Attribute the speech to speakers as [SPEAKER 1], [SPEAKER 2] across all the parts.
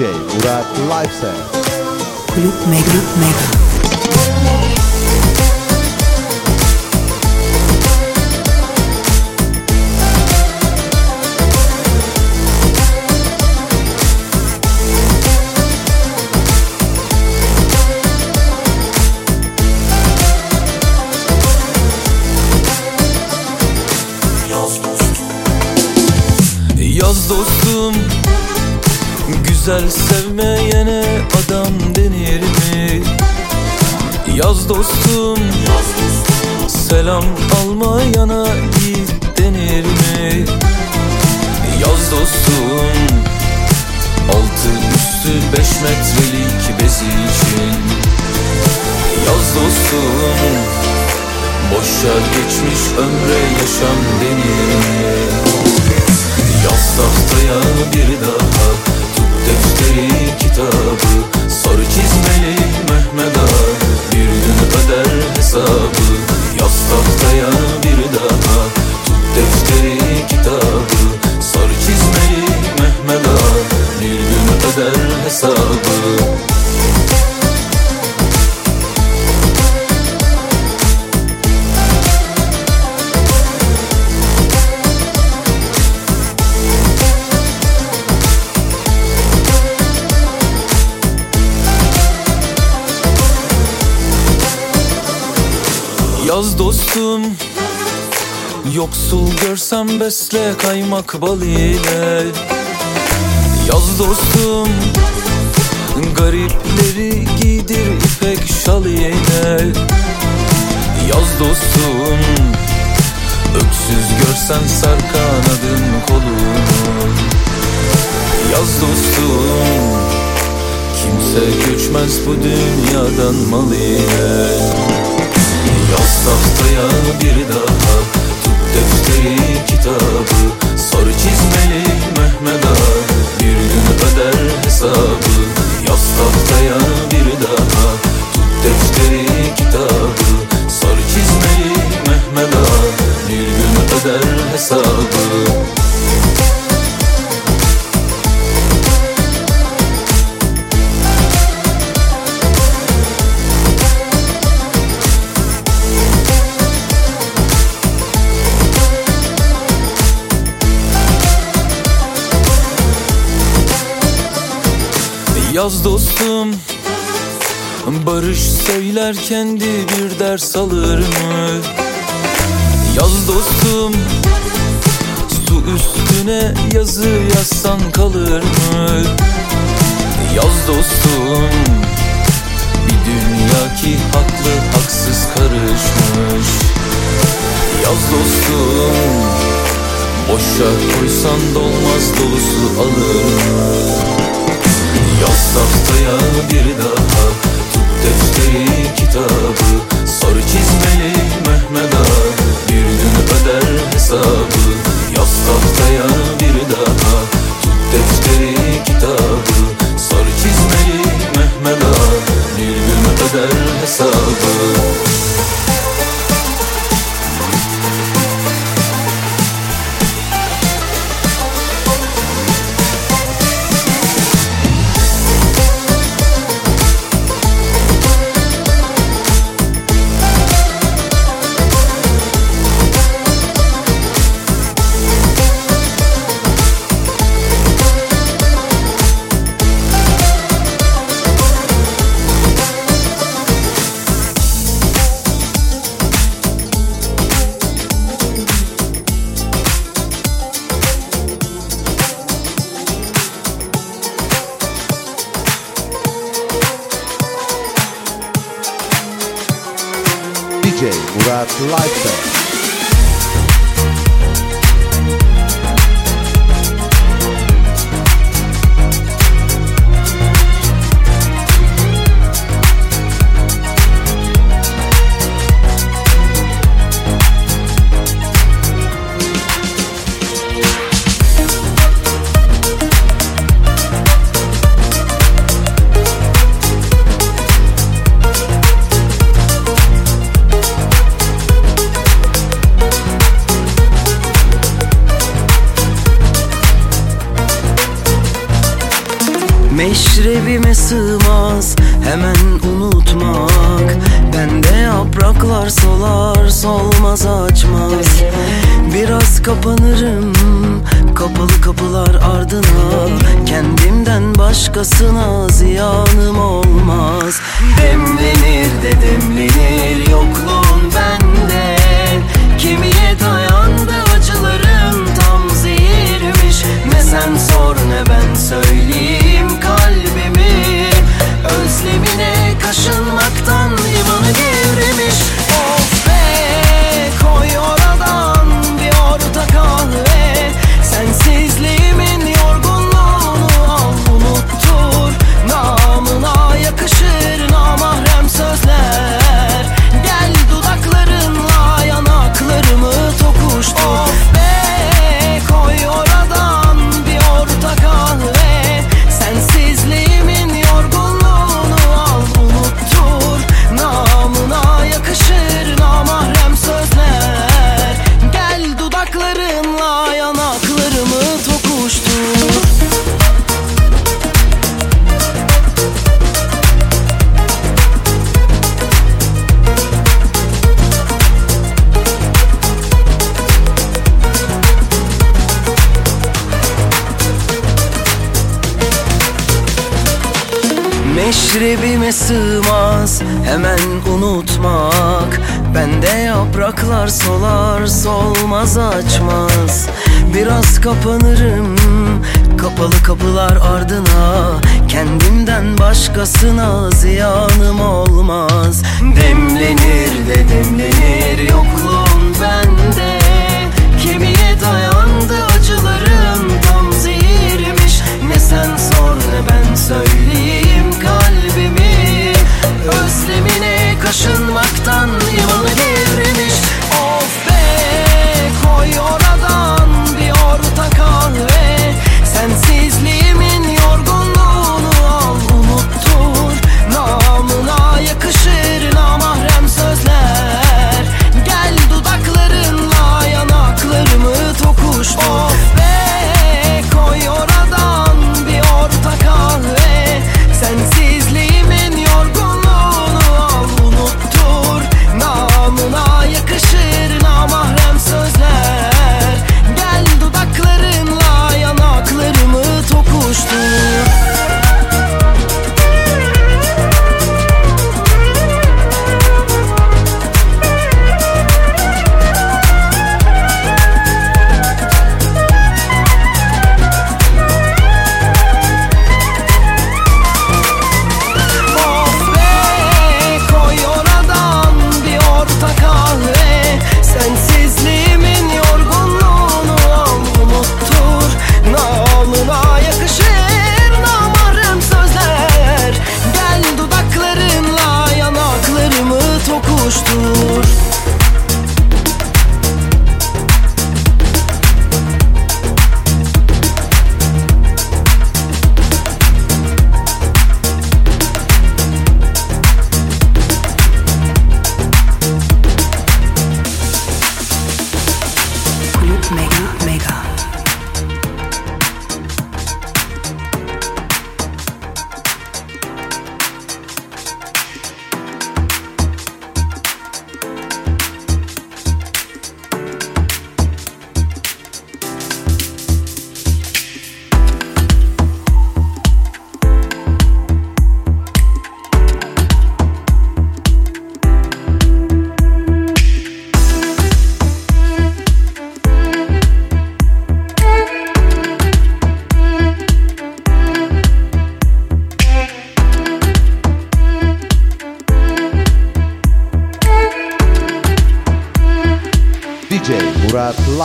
[SPEAKER 1] DJ Murat Liveset.
[SPEAKER 2] Kulüp Mega Mega.
[SPEAKER 3] Güzel sevmeyene adam denir mi? Yaz dostum Selam almayana yiğit denir mi? Yaz dostum Altı üstü beş metrelik bezi için Yaz dostum Boşa geçmiş ömre yaşam denir mi? Yaz tahtaya bir daha Defteri kitabı. Sarı çizmeli Mehmet Ağa Bir gün öder hesabı. Yaz tahtaya bir daha Tut defteri kitabı. Sarı çizmeli Mehmet Ağa Bir gün öder hesabı dostum Yoksul görsem besle kaymak bal ile. Yaz dostum Garipleri giydir ipek şal ile. Yaz dostum Öksüz görsen sar kanadın kolunu. Yaz dostum Kimse göçmez bu dünyadan mal ile Yaz tahtaya bir daha Tut defteri kitabı. Sarı çizmeli Mehmet Ağa Bir gün öder hesabı. Yaz tahtaya bir daha Tut defteri kitabı. Sarı çizmeli Mehmet Ağa Bir gün öder hesabı Yaz dostum Barış söyler kendi bir ders alır mı? Yaz dostum Su üstüne yazı yazsan kalır mı? Yaz dostum Bir dünya ki haklı haksız karışmış Yaz dostum Boşa koysan dolmaz dolusu alır mı? Yaz tahtaya bir daha Tut defteri kitabı. Sarı çizmeli Mehmet Ağa Bir gün öder hesabı. Yaz tahtaya bir daha Tut defteri kitabı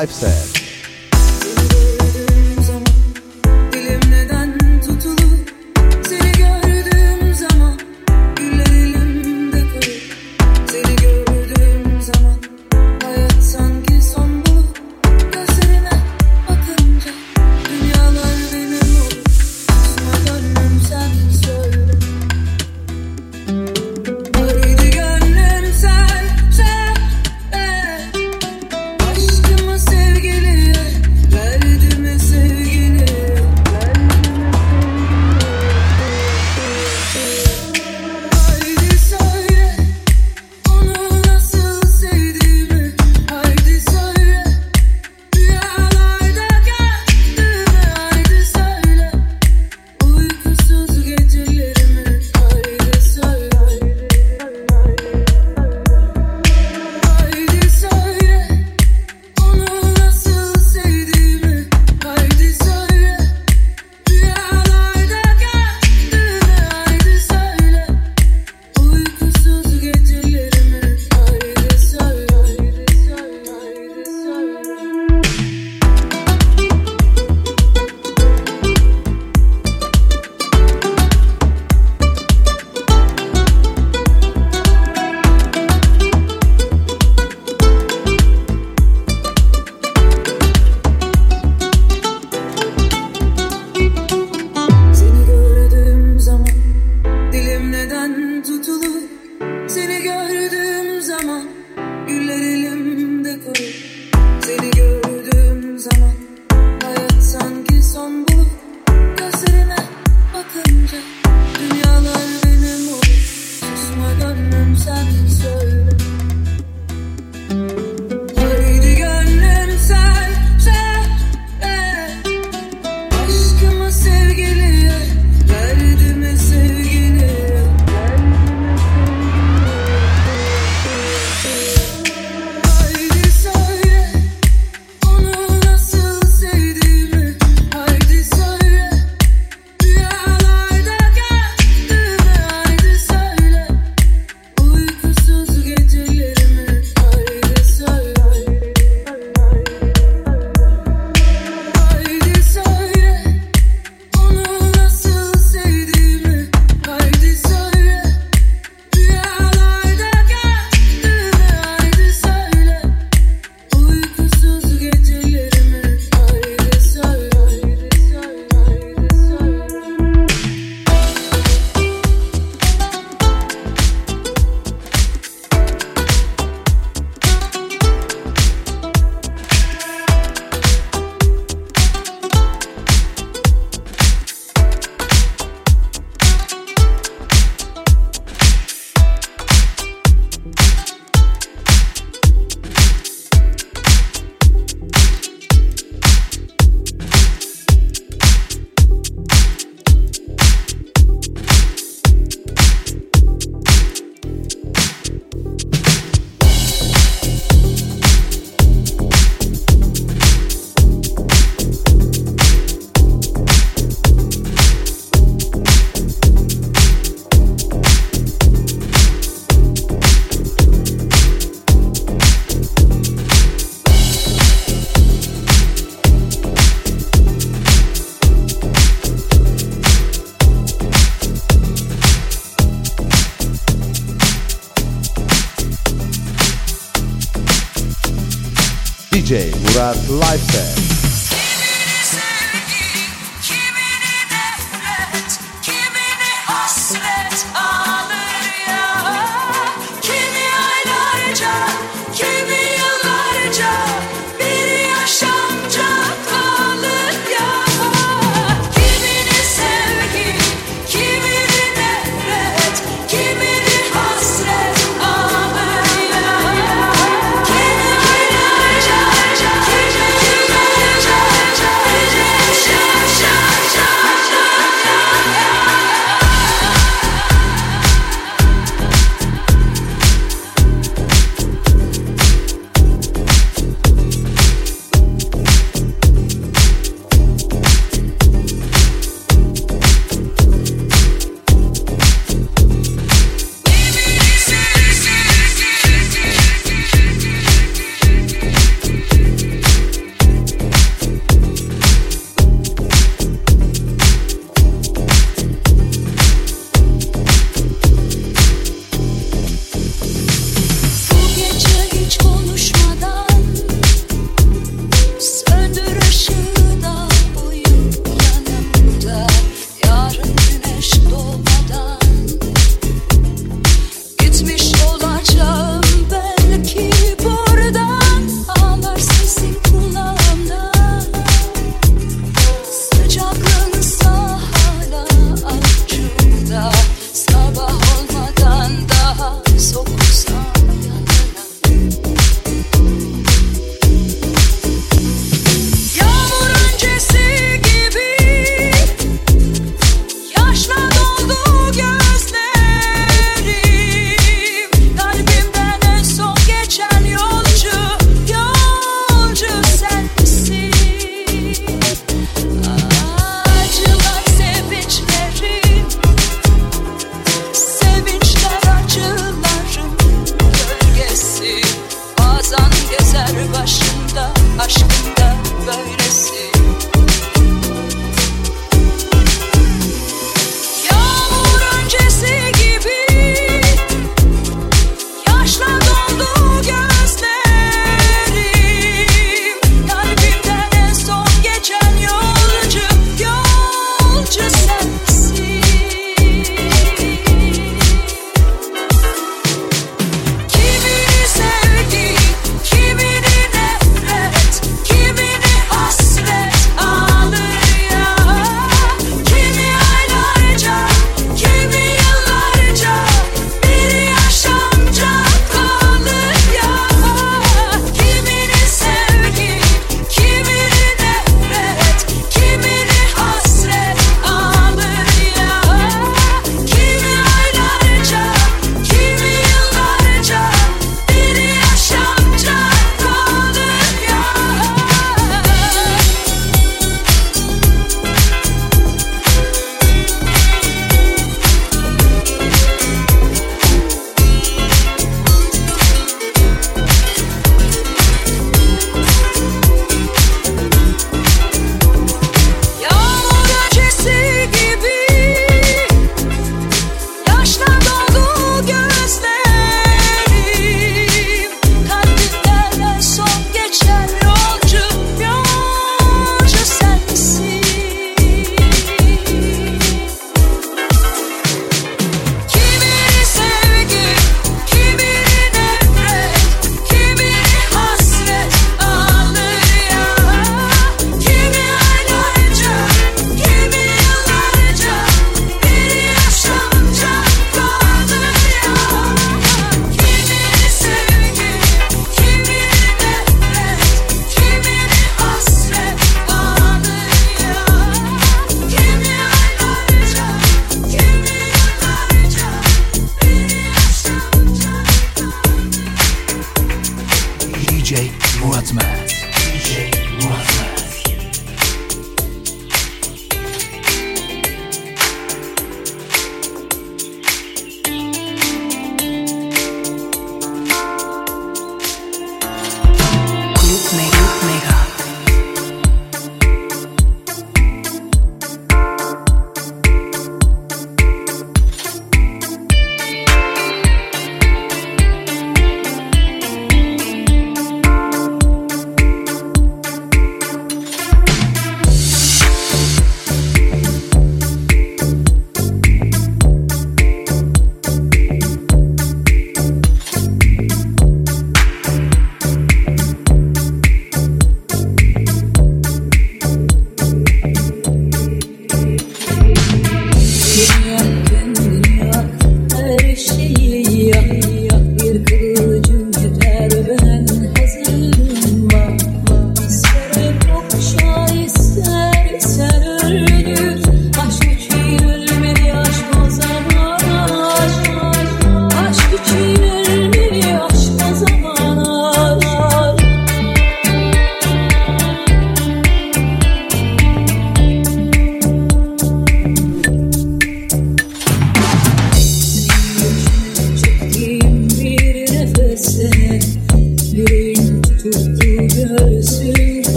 [SPEAKER 1] Murat
[SPEAKER 2] Live Murat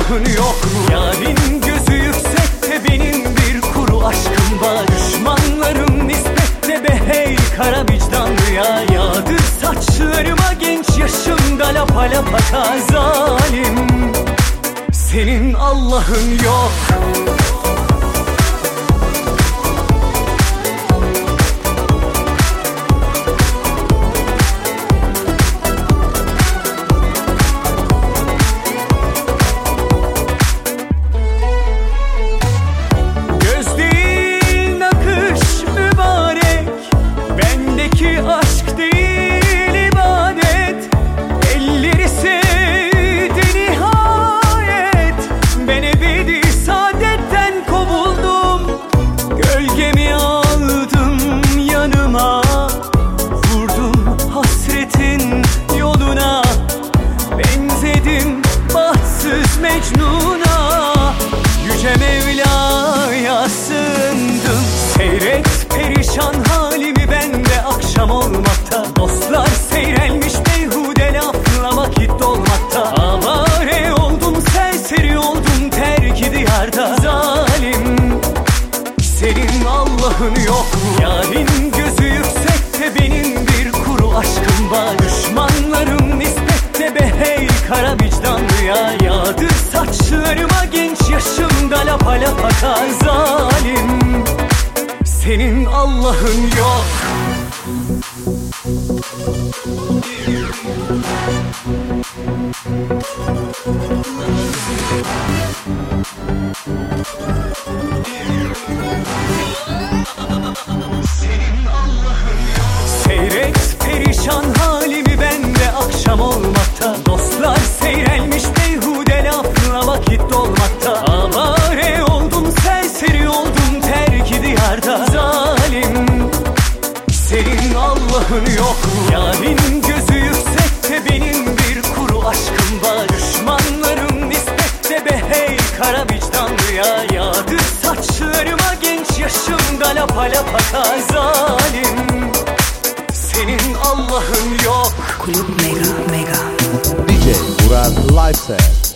[SPEAKER 4] günahın yok mu? Yarın gözü yüksekte benim bir kuru aşkım var Düşmanlarım nispette be hey kara vicdanlı ya Yağdır saçlarıma genç yaşımda lapa lapa kazalim Senin Allah'ın yok mu? palapata zalim. Senin Allah'ın yok.
[SPEAKER 2] Kulüp Mega Mega.
[SPEAKER 1] DJ Murat Liveset.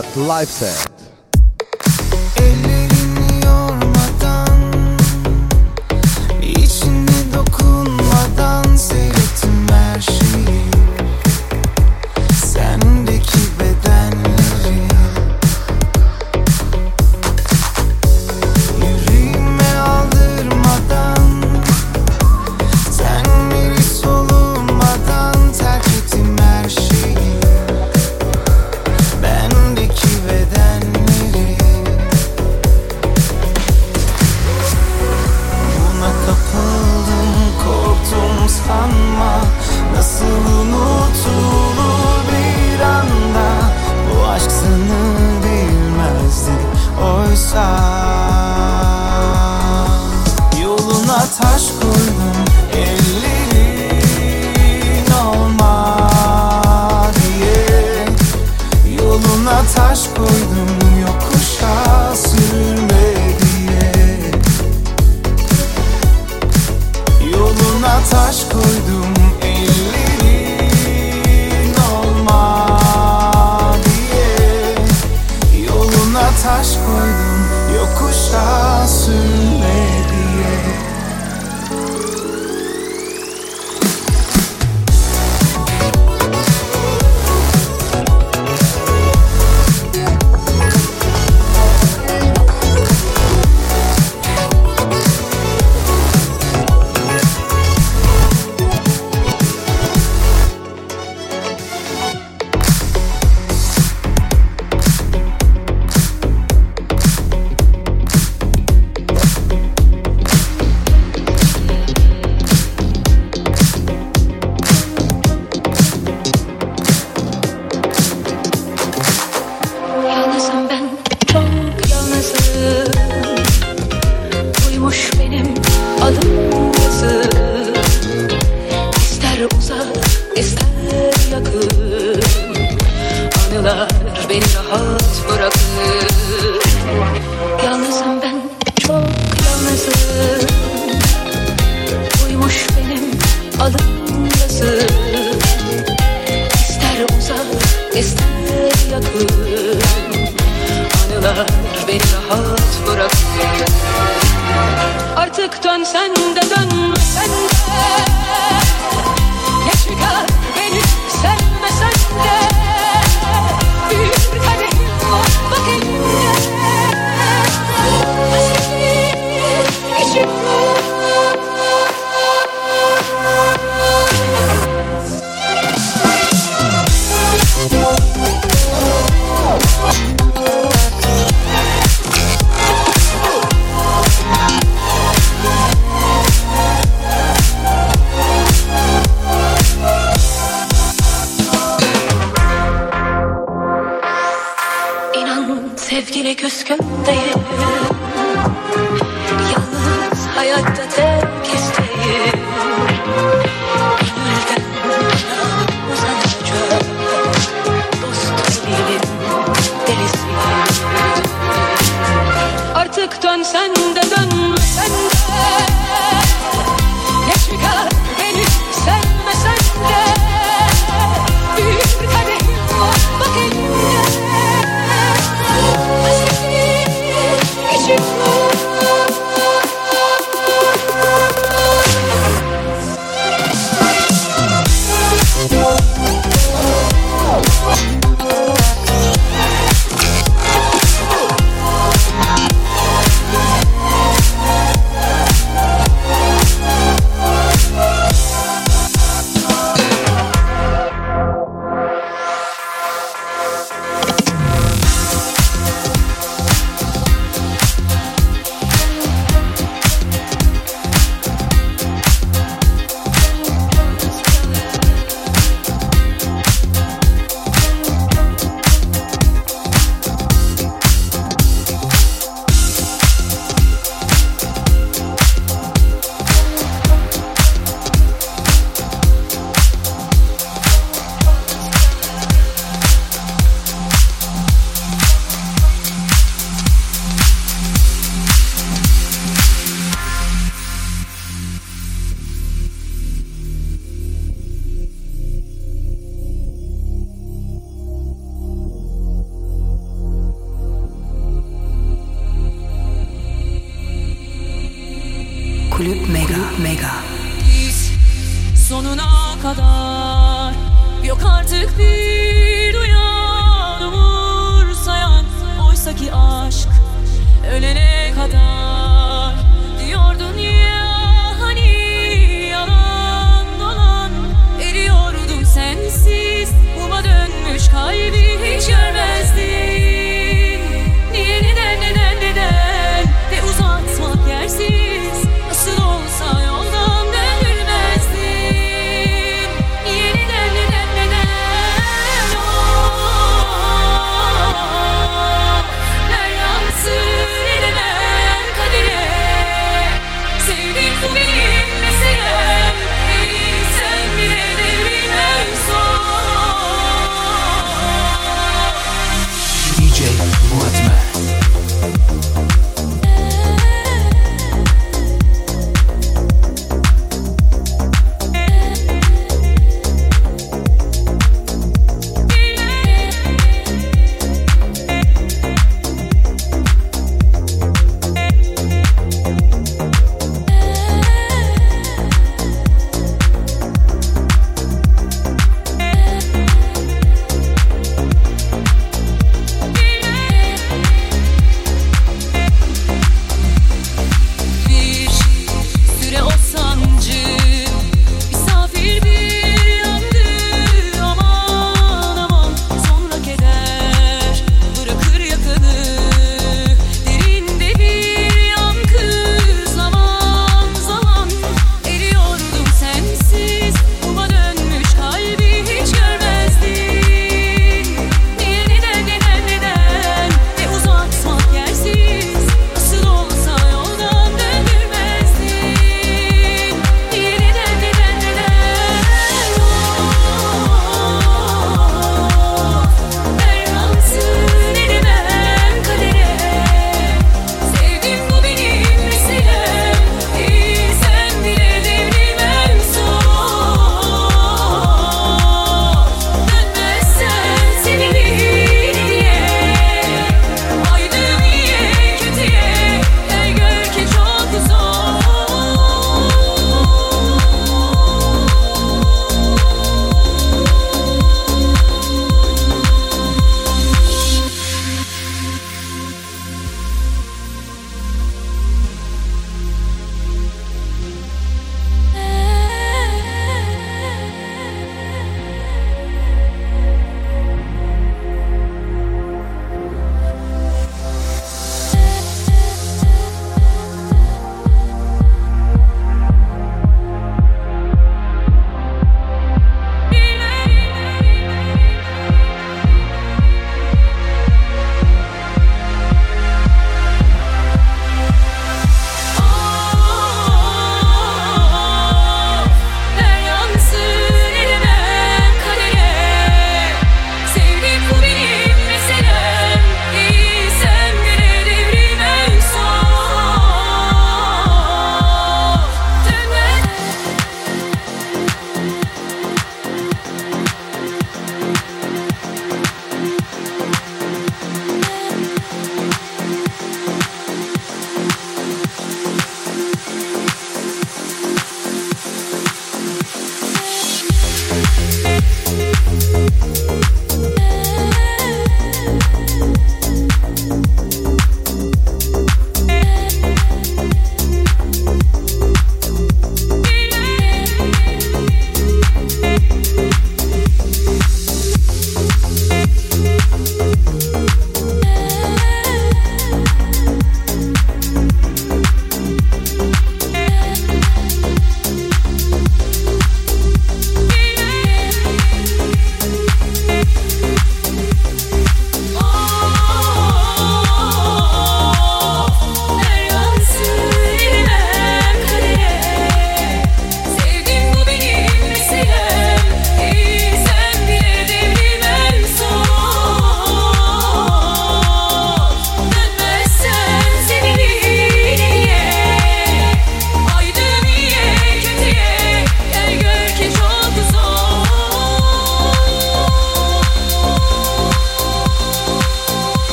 [SPEAKER 1] DJ Murat Live Set.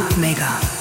[SPEAKER 2] Kulüp Mega